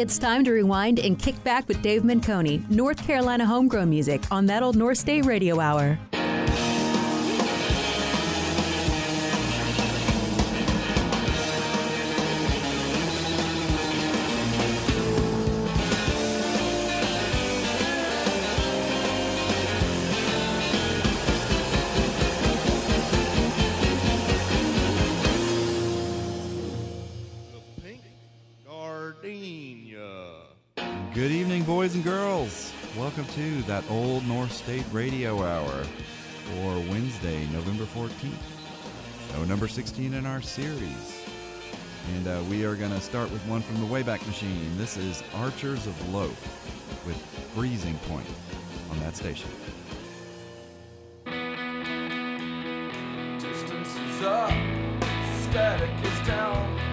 It's time to rewind and kick back with Dave Menconi, North Carolina homegrown music on that old North State Radio Hour. To that old North State Radio Hour for Wednesday, November 14th. Show number 16 in our series. And uh, we are going to start with one from the Wayback Machine. This is Archers of Loaf with Freezing Point on that station. Distance is up, static is down,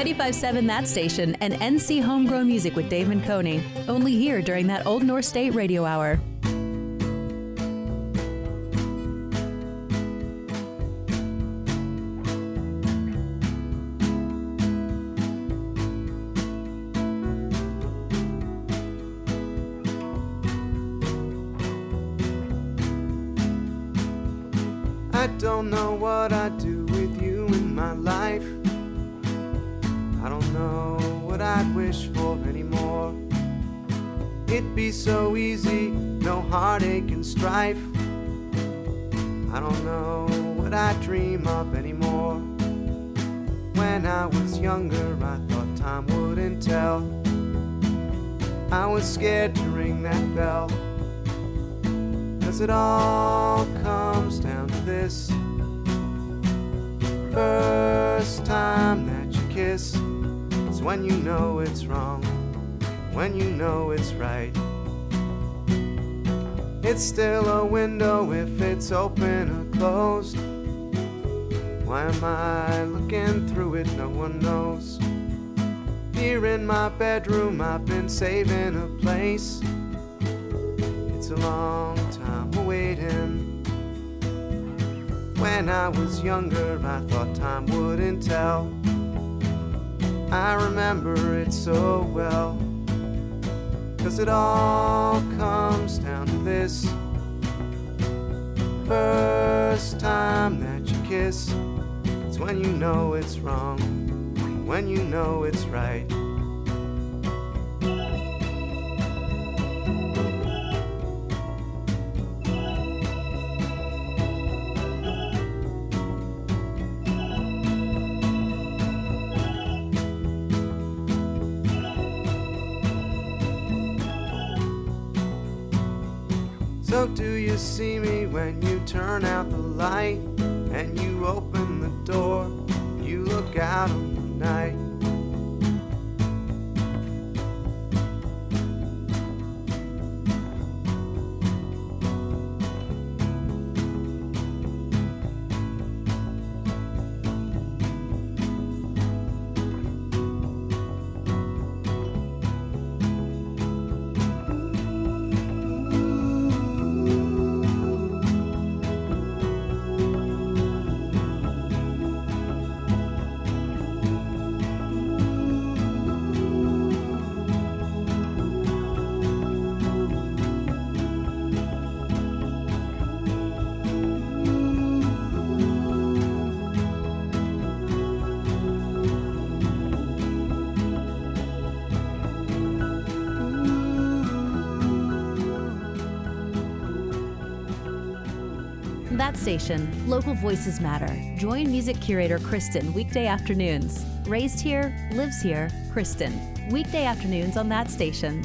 95.7 That Station and NC Homegrown Music with Dave Menconi. Only here during that old North State Radio Hour. It all comes down to this. First time that you kiss is when you know it's wrong, when you know it's right. It's still a window if it's open or closed. Why am I looking through it? No one knows. Here in my bedroom, I've been saving a place. It's a long When I was younger, I thought time wouldn't tell. I remember it so well. Cause it all comes down to this first time that you kiss. It's when you know it's wrong, when you know it's right. station, local voices matter. Join music curator Kristen weekday afternoons. Raised here, lives here, Kristen. Weekday afternoons on that station.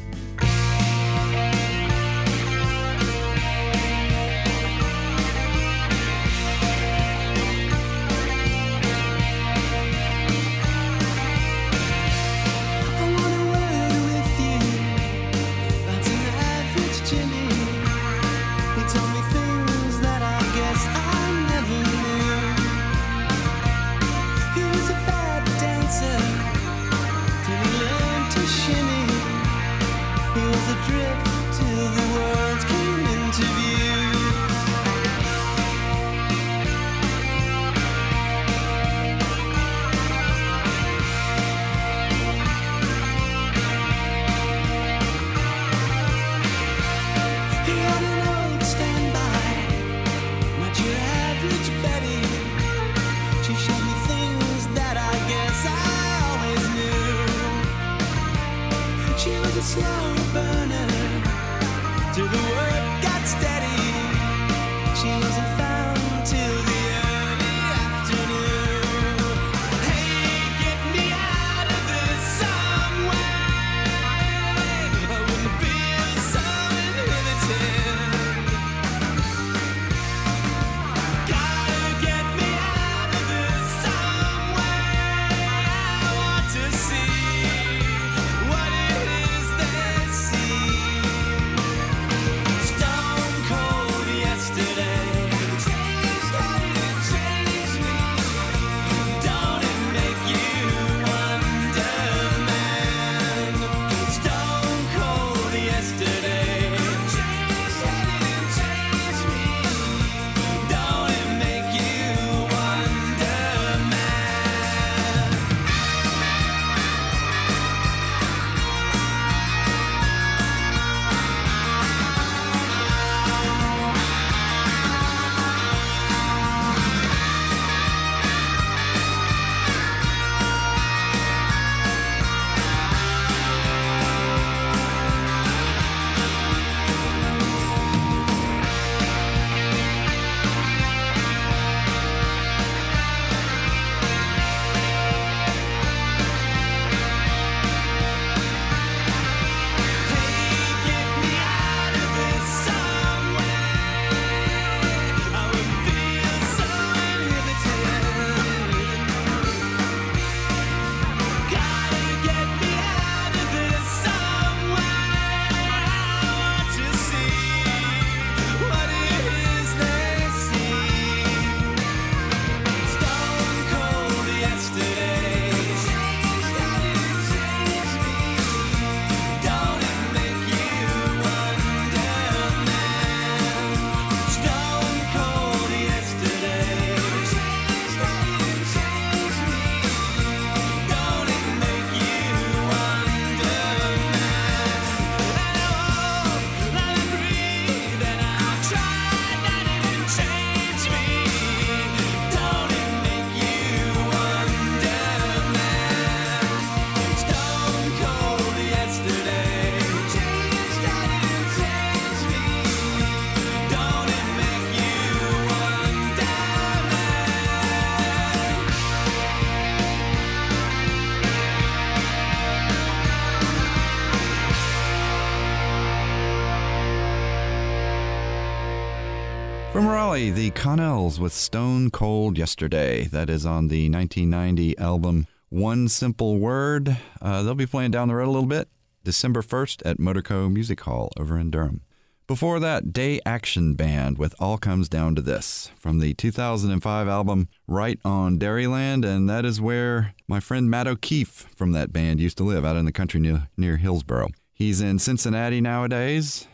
Connells with Stone Cold Yesterday. That is on the 1990 album One Simple Word. Uh, they'll be playing down the road a little bit December 1st at Motorco Music Hall over in Durham. Before that, Day Action Band with All Comes Down to This from the 2005 album Right on Dairyland, and that is where my friend Matt O'Keefe from that band used to live out in the country near, near Hillsborough. He's in Cincinnati nowadays,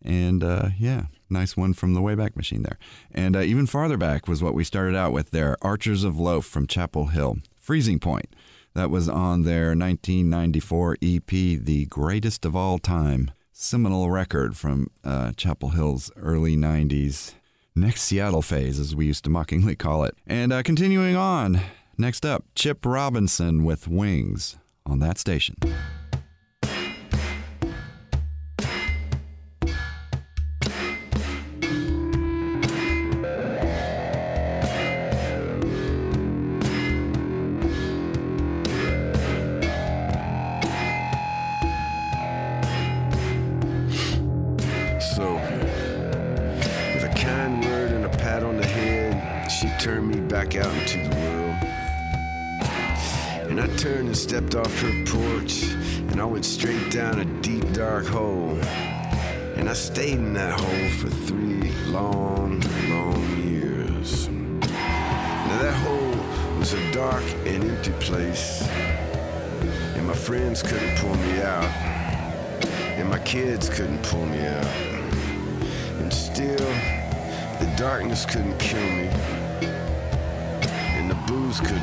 and uh, yeah, nice one from the Wayback Machine there. And uh, even farther back was what we started out with there Archers of Loaf from Chapel Hill. Freezing Point. That was on their 1994 EP, The Greatest of All Time seminal record from uh, Chapel Hill's early 90s. Next Seattle phase, as we used to mockingly call it. And uh, continuing on, next up, Chip Robinson with Wings on that station.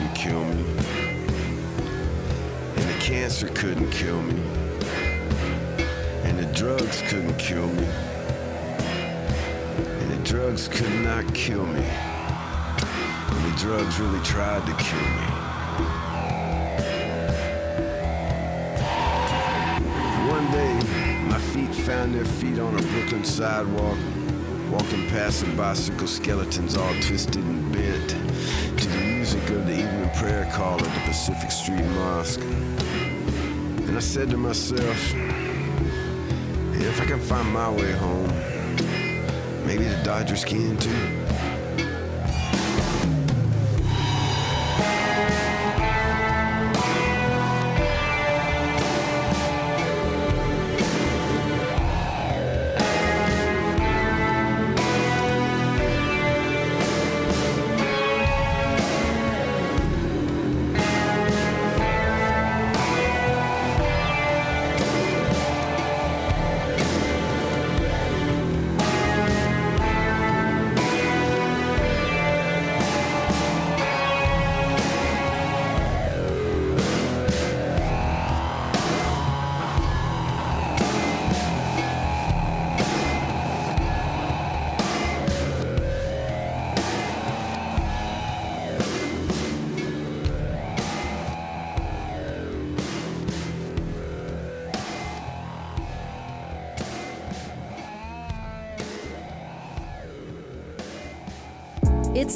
Couldn't kill me, and the cancer couldn't kill me, and the drugs couldn't kill me, and the drugs could not kill me, and the drugs really tried to kill me. One day, my feet found their feet on a Brooklyn sidewalk, walking past some bicycle skeletons all twisted and bent to the music of the evening prayer call at the Pacific Street Mosque. And I said to myself, if I can find my way home, maybe the Dodgers can too.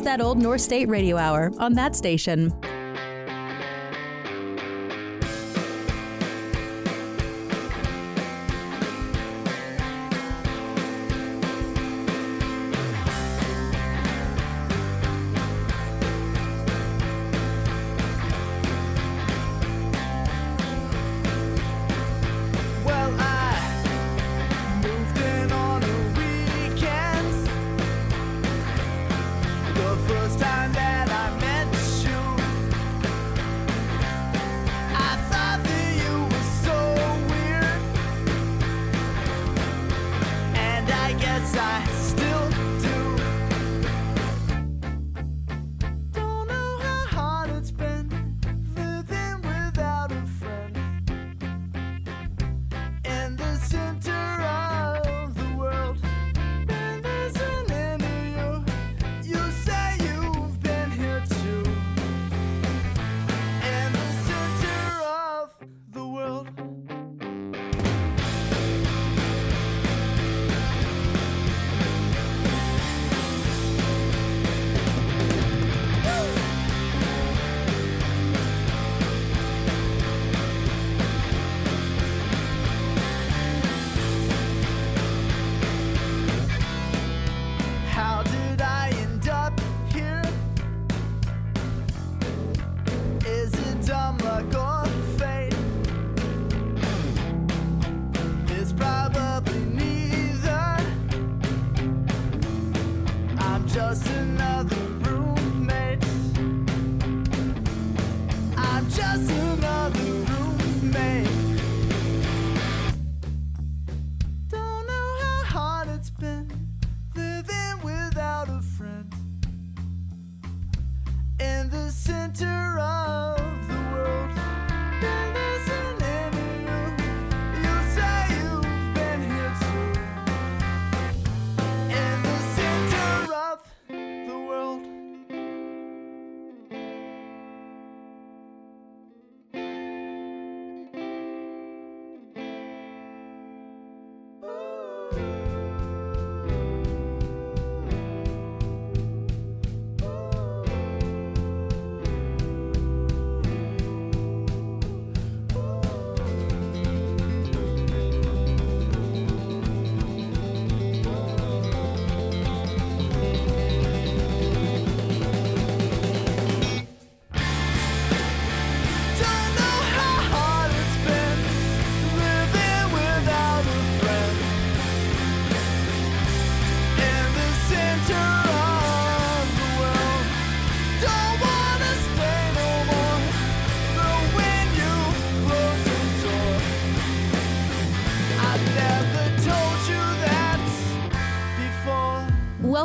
That old North State Radio Hour on that station.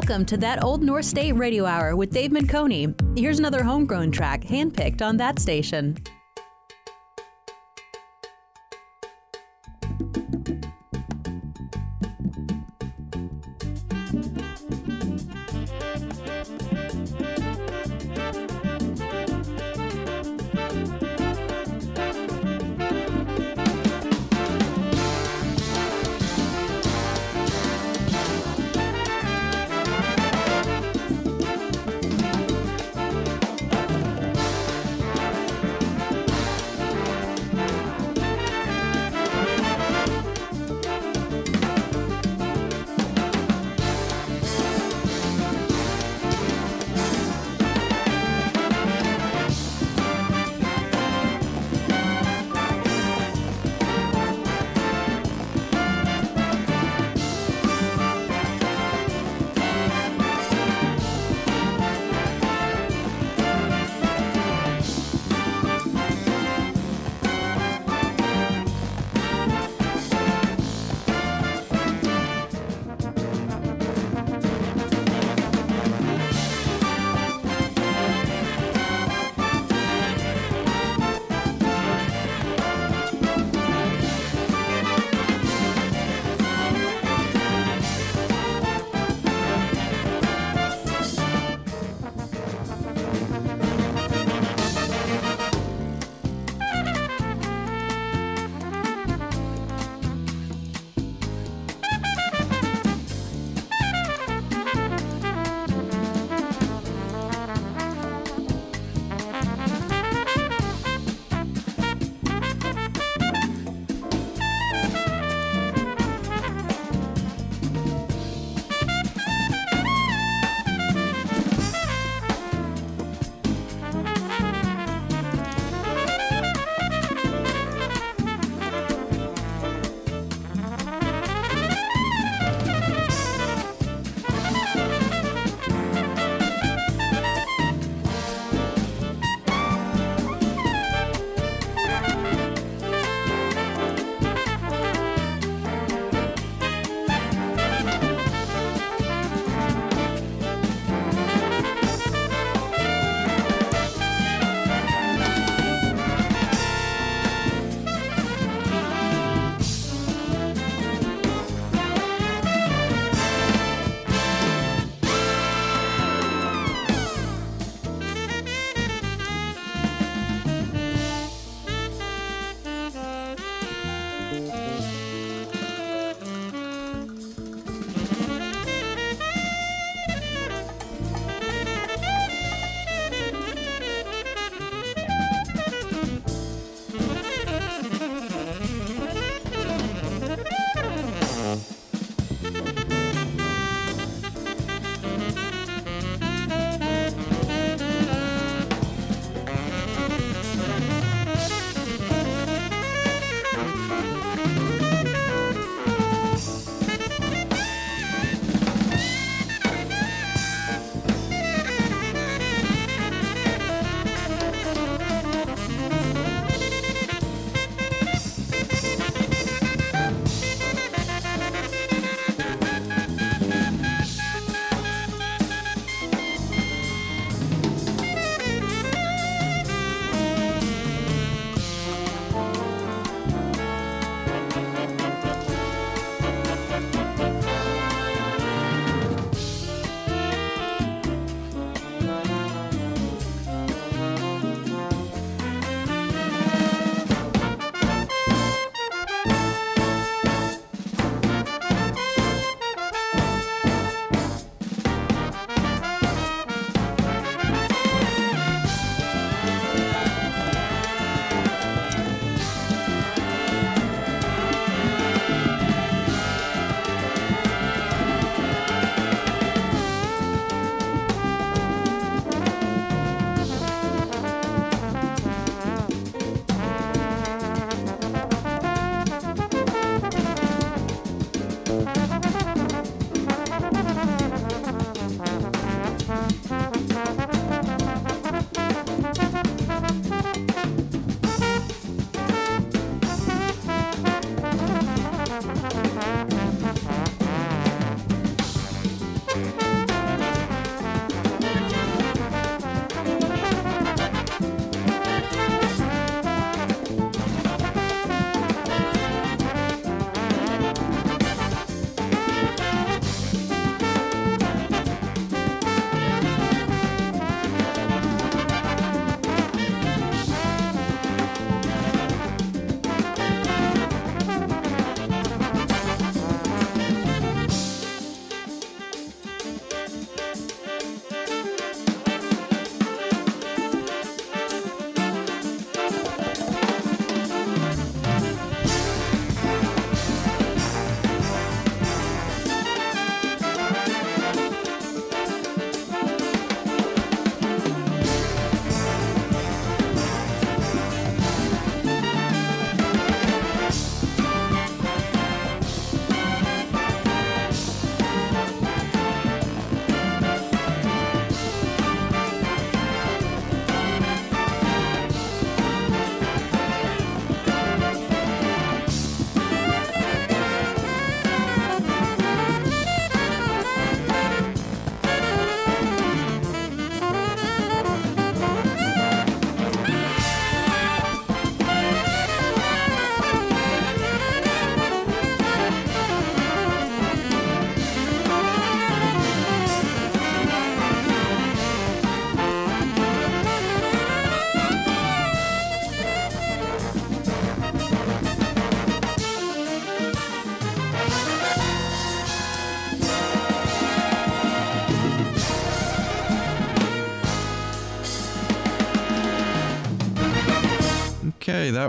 Welcome to That Old North State Radio Hour with Dave Menconi. Here's another homegrown track handpicked on that station.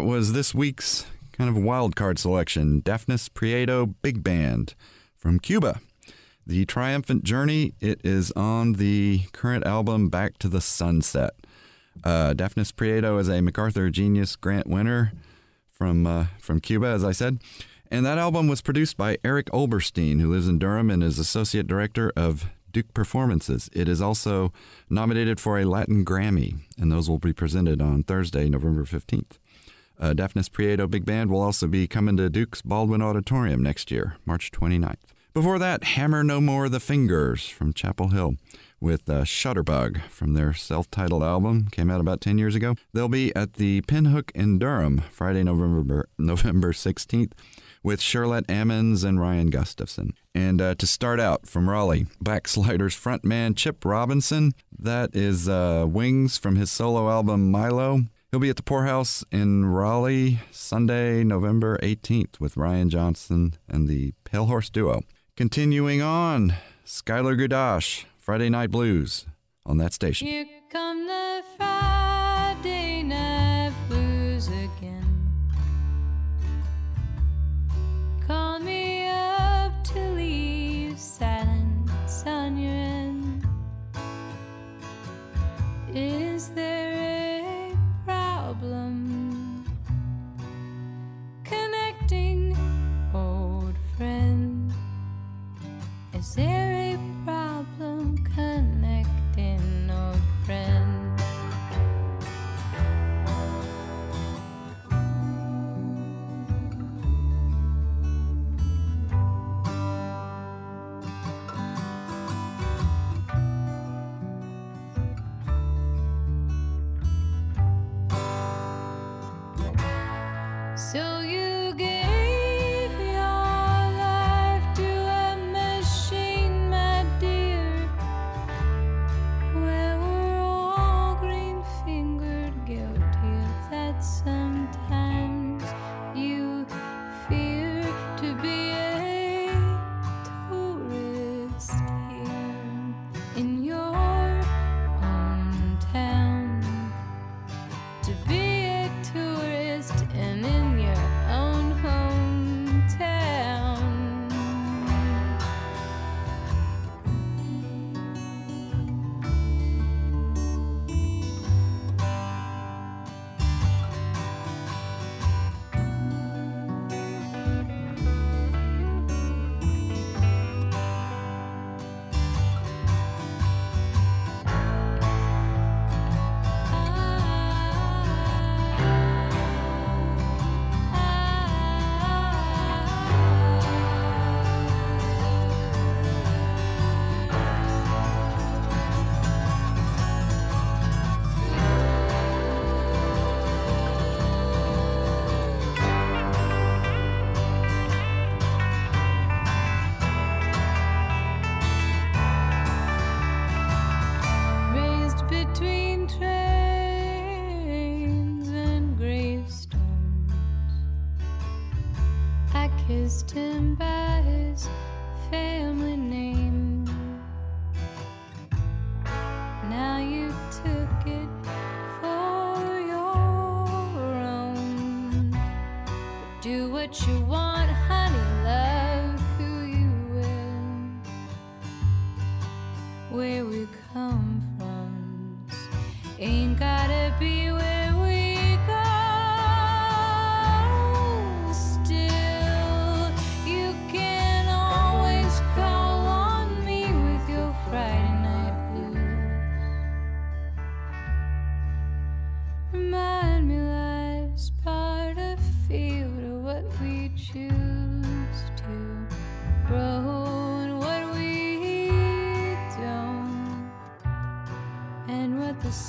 Was this week's kind of wild card selection Dafnis Prieto Big Band from Cuba. The Triumphant Journey, it is on the current album Back to the Sunset. Uh, Dafnis Prieto is a MacArthur Genius Grant winner from, uh, from Cuba, as I said. And that album was produced by Eric Oberstein, who lives in Durham and is Associate Director of Duke Performances. It is also nominated for a Latin Grammy, and those will be presented on Thursday, November 15th. Uh, Dafnis Prieto Big Band will also be coming to Duke's Baldwin Auditorium next year, March 29th. Before that, Hammer No More the Fingers from Chapel Hill with uh, Shutterbug from their self titled album, came out about 10 years ago. They'll be at the Pinhook in Durham Friday, November, November 16th with Charlotte Ammons and Ryan Gustafson. And uh, to start out from Raleigh, Backsliders frontman Chip Robinson. That is uh, Wings from his solo album Milo. He'll be at the Pour House in Raleigh Sunday, November 18th with Ryan Johnson and the Pale Horse Duo. Continuing on, Skylar Gudasz, Friday Night Blues on that station. Here come the Friday night blues again.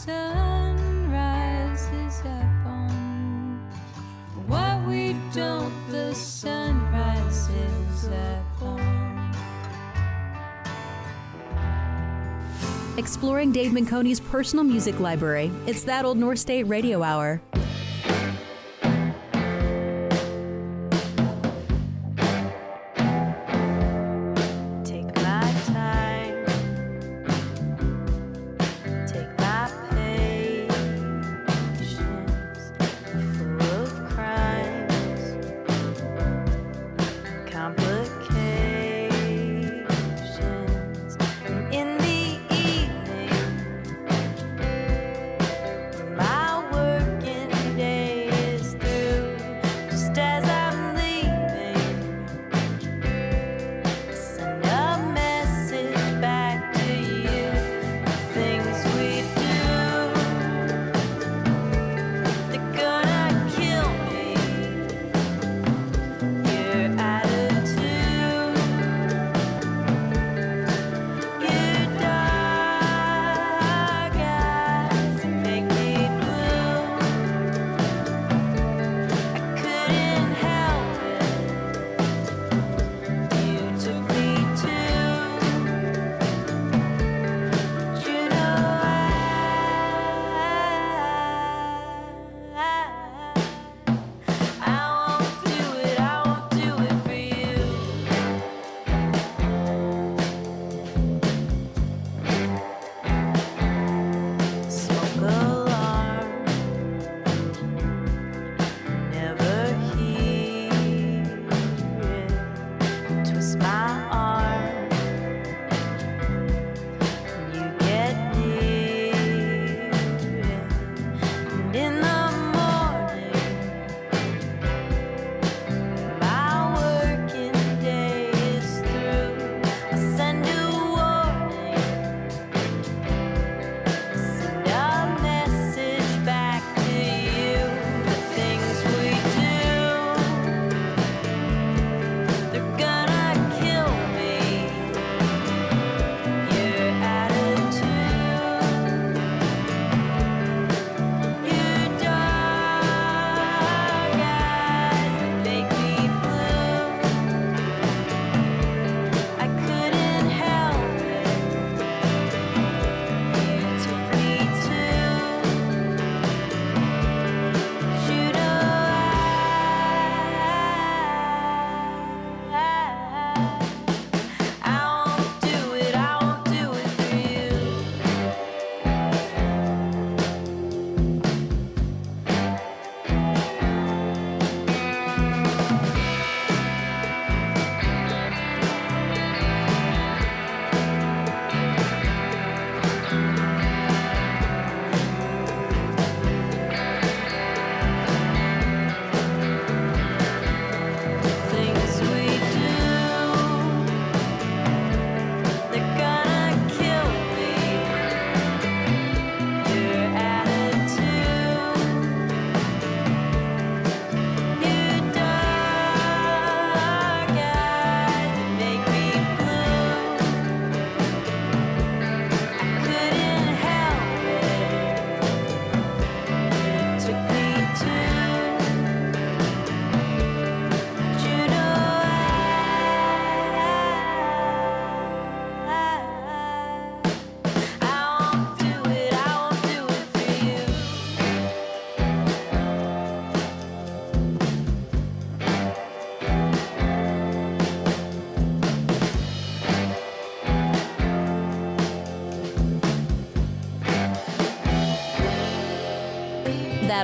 Sun rises up on. What we don't, the sun rises up on. Exploring Dave Menconi's personal music library. It's that old North State Radio Hour.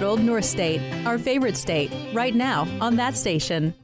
Old North State, our favorite state, right now on that station.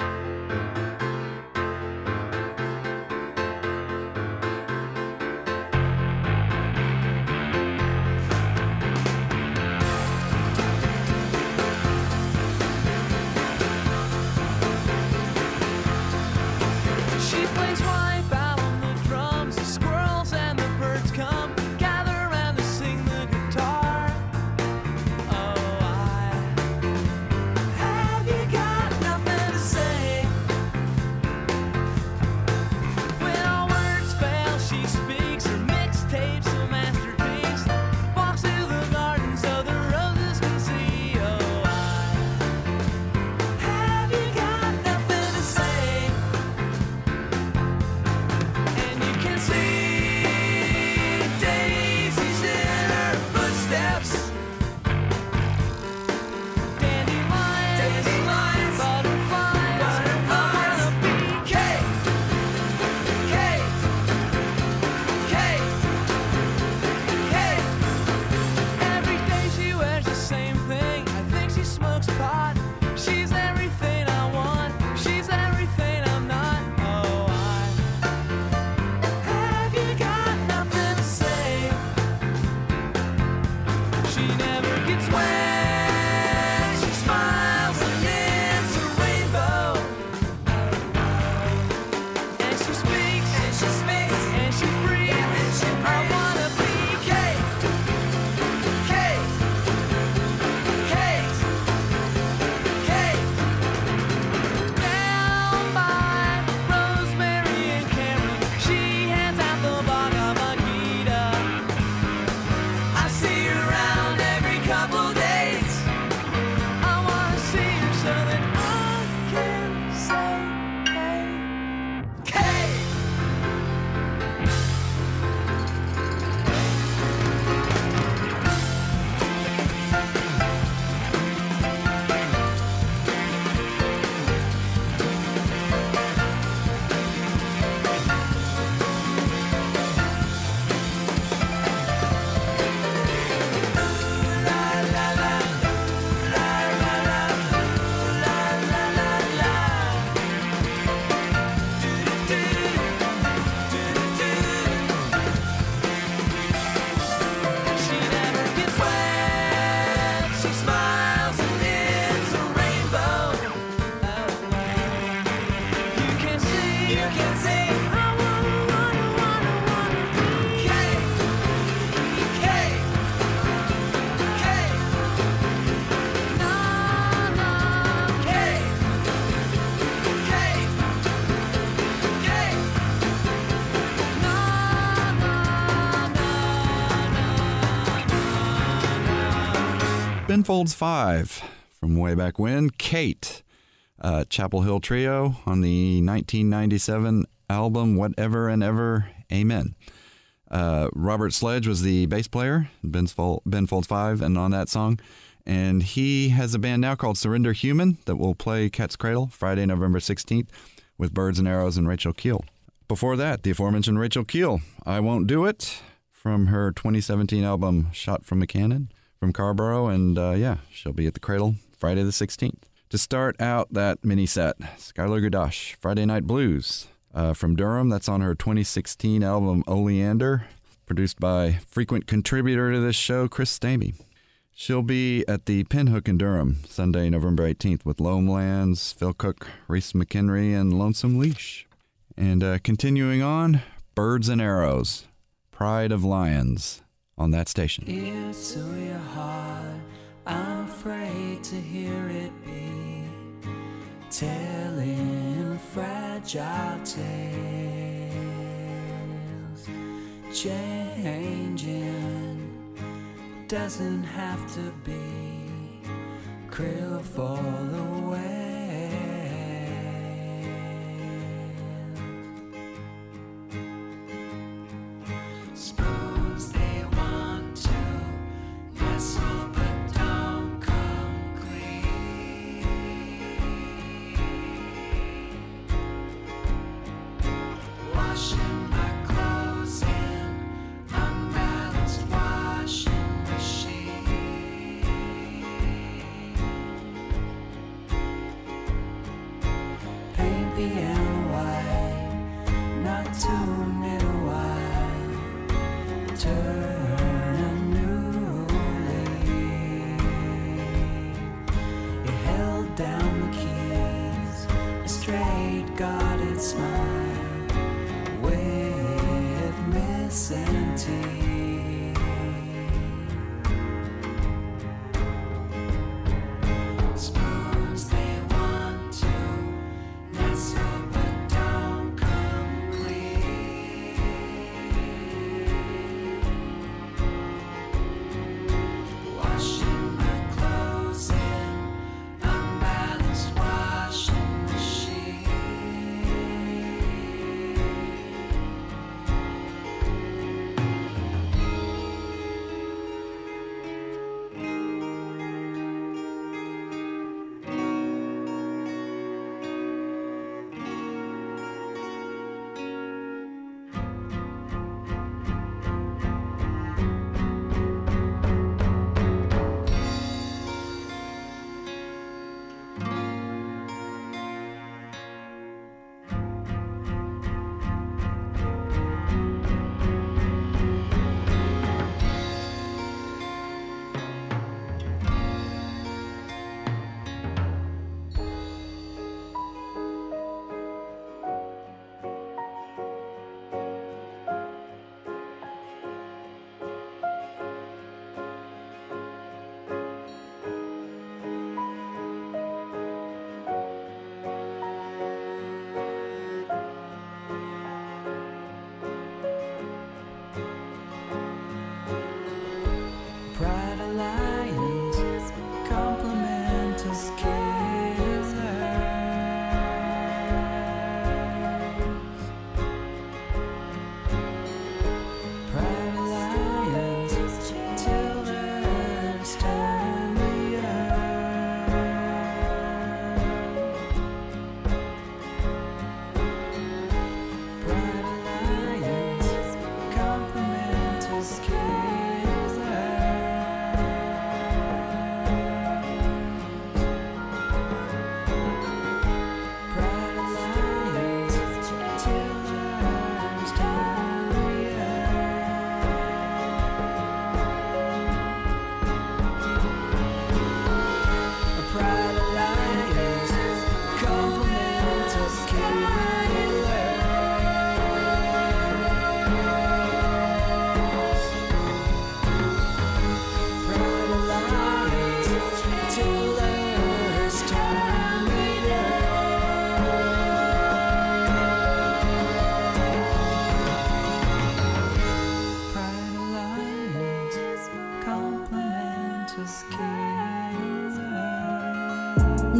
Ben Folds 5 from way back when. Kate, uh, Chapel Hill Trio on the 1997 album Whatever and Ever, Amen. Uh, Robert Sledge was the bass player, Fol- Ben Folds 5, and on that song. And he has a band now called Surrender Human that will play Cat's Cradle Friday, November 16th with Birds and Arrows and Rachel Kiel. Before that, the aforementioned Rachel Kiel, I Won't Do It, from her 2017 album Shot from a Cannon from Carrboro. And uh, yeah, she'll be at the Cradle Friday the 16th. To start out that mini set, Skylar Gudasz, Friday Night Blues uh, from Durham. That's on her 2016 album Oleander, produced by frequent contributor to this show, Chris Stamey. She'll be at the Pinhook in Durham Sunday, November 18th with Loamlands, Phil Cook, Reese McHenry, and Lonesome Leash. And uh, continuing on, Birds and Arrows, Pride of Lions on that station. I'm afraid to hear it be. Telling fragile tales. Changing. Doesn't have to be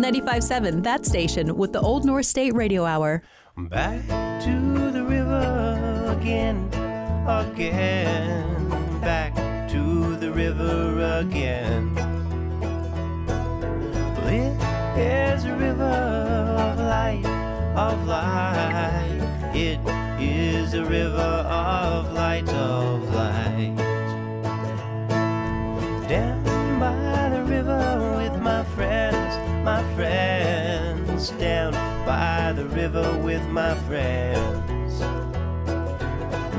95.7, that station with the Old North State Radio Hour. Back to the river again, again. Back to the river again. It is a river of light, of light. It is a river of light, of light. Down by the river with my friends.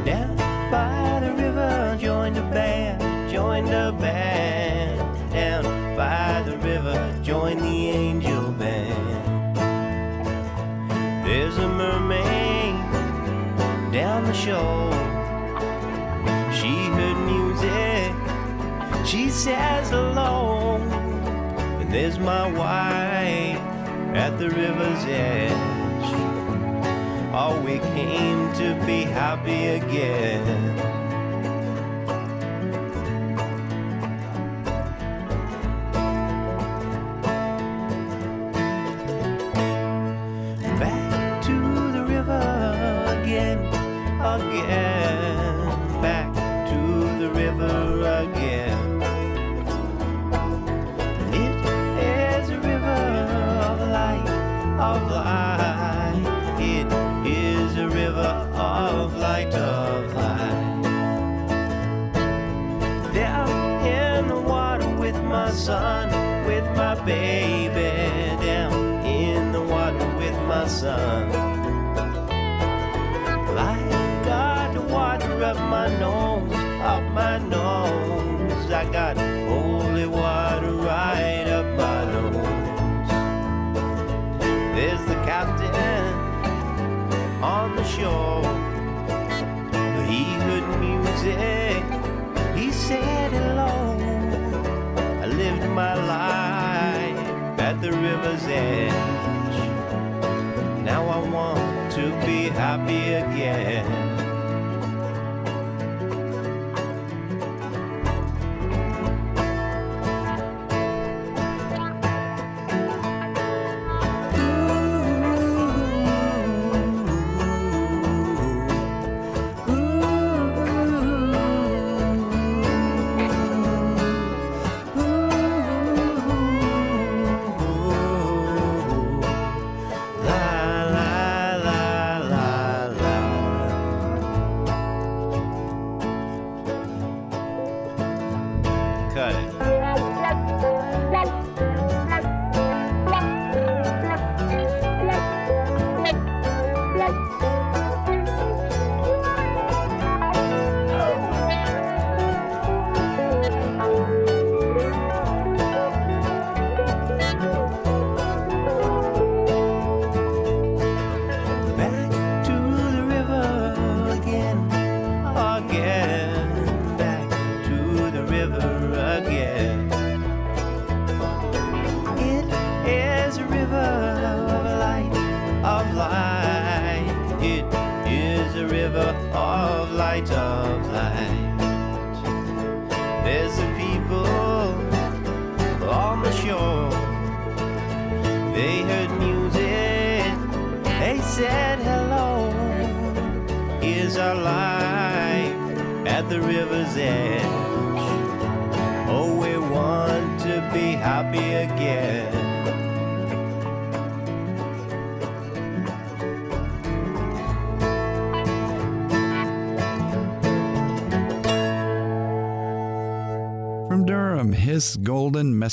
Down by the river, joined a band, joined a band. Down by the river, joined the angel band. There's a mermaid down the shore. She heard music, she says hello. And there's my wife at the river's edge. Oh, we came to be happy again. My son, with my baby. Down in the water with my son. I got water up my nose, up my nose. I got holy water right up my nose. There's the captain on the shore. He heard music, the river's edge. Now I want to be happy again.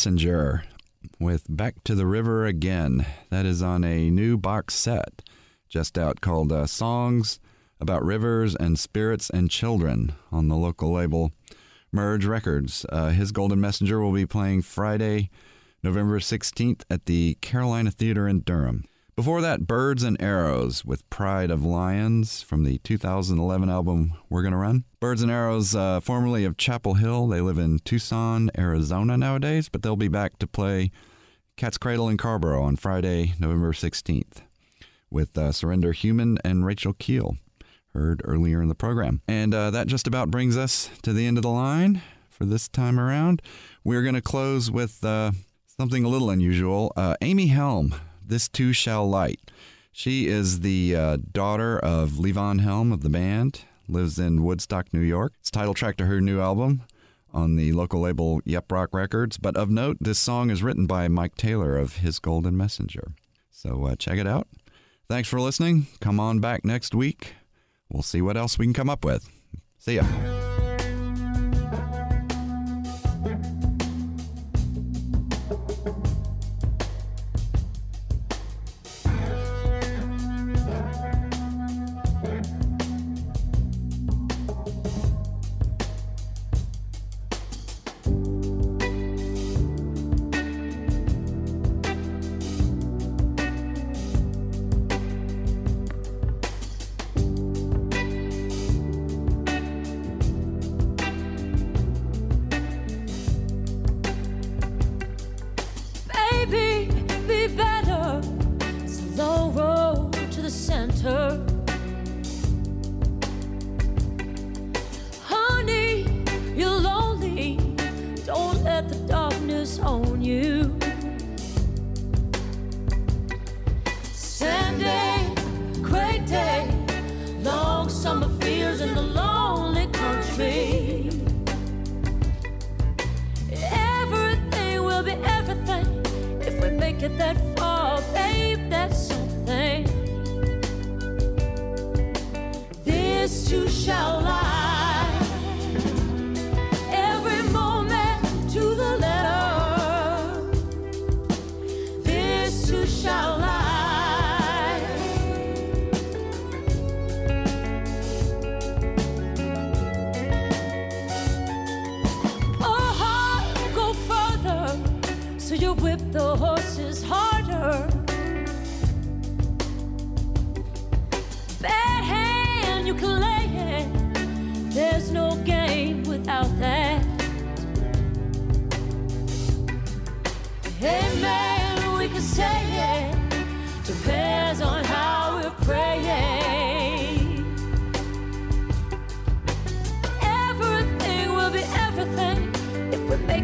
Messenger with Back to the River Again. That is on a new box set just out called uh, Songs About Rivers and Spirits and Children on the local label Merge Records. Uh, his Golden Messenger will be playing Friday, November 16th at the Carolina Theater in Durham. Before that, Birds and Arrows with Pride of Lions from the 2011 album We're Gonna Run. Birds and Arrows, uh, formerly of Chapel Hill, they live in Tucson, Arizona nowadays, but they'll be back to play Cat's Cradle in Carrboro on Friday, November 16th with uh, Surrender Human and Rachel Kiel, heard earlier in the program. And uh, that just about brings us to the end of the line for this time around. We're going to close with uh, something a little unusual. Uh, Amy Helm, This Too Shall Light. She is the uh, daughter of Levon Helm of the band, lives in Woodstock, New York. It's title track to her new album on the local label Yep Rock Records. But of note, this song is written by Mike Taylor of His Golden Messenger. So uh, check it out. Thanks for listening. Come on back next week. We'll see what else we can come up with. See ya. It that far, babe. That's something. This too shall lie.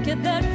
It that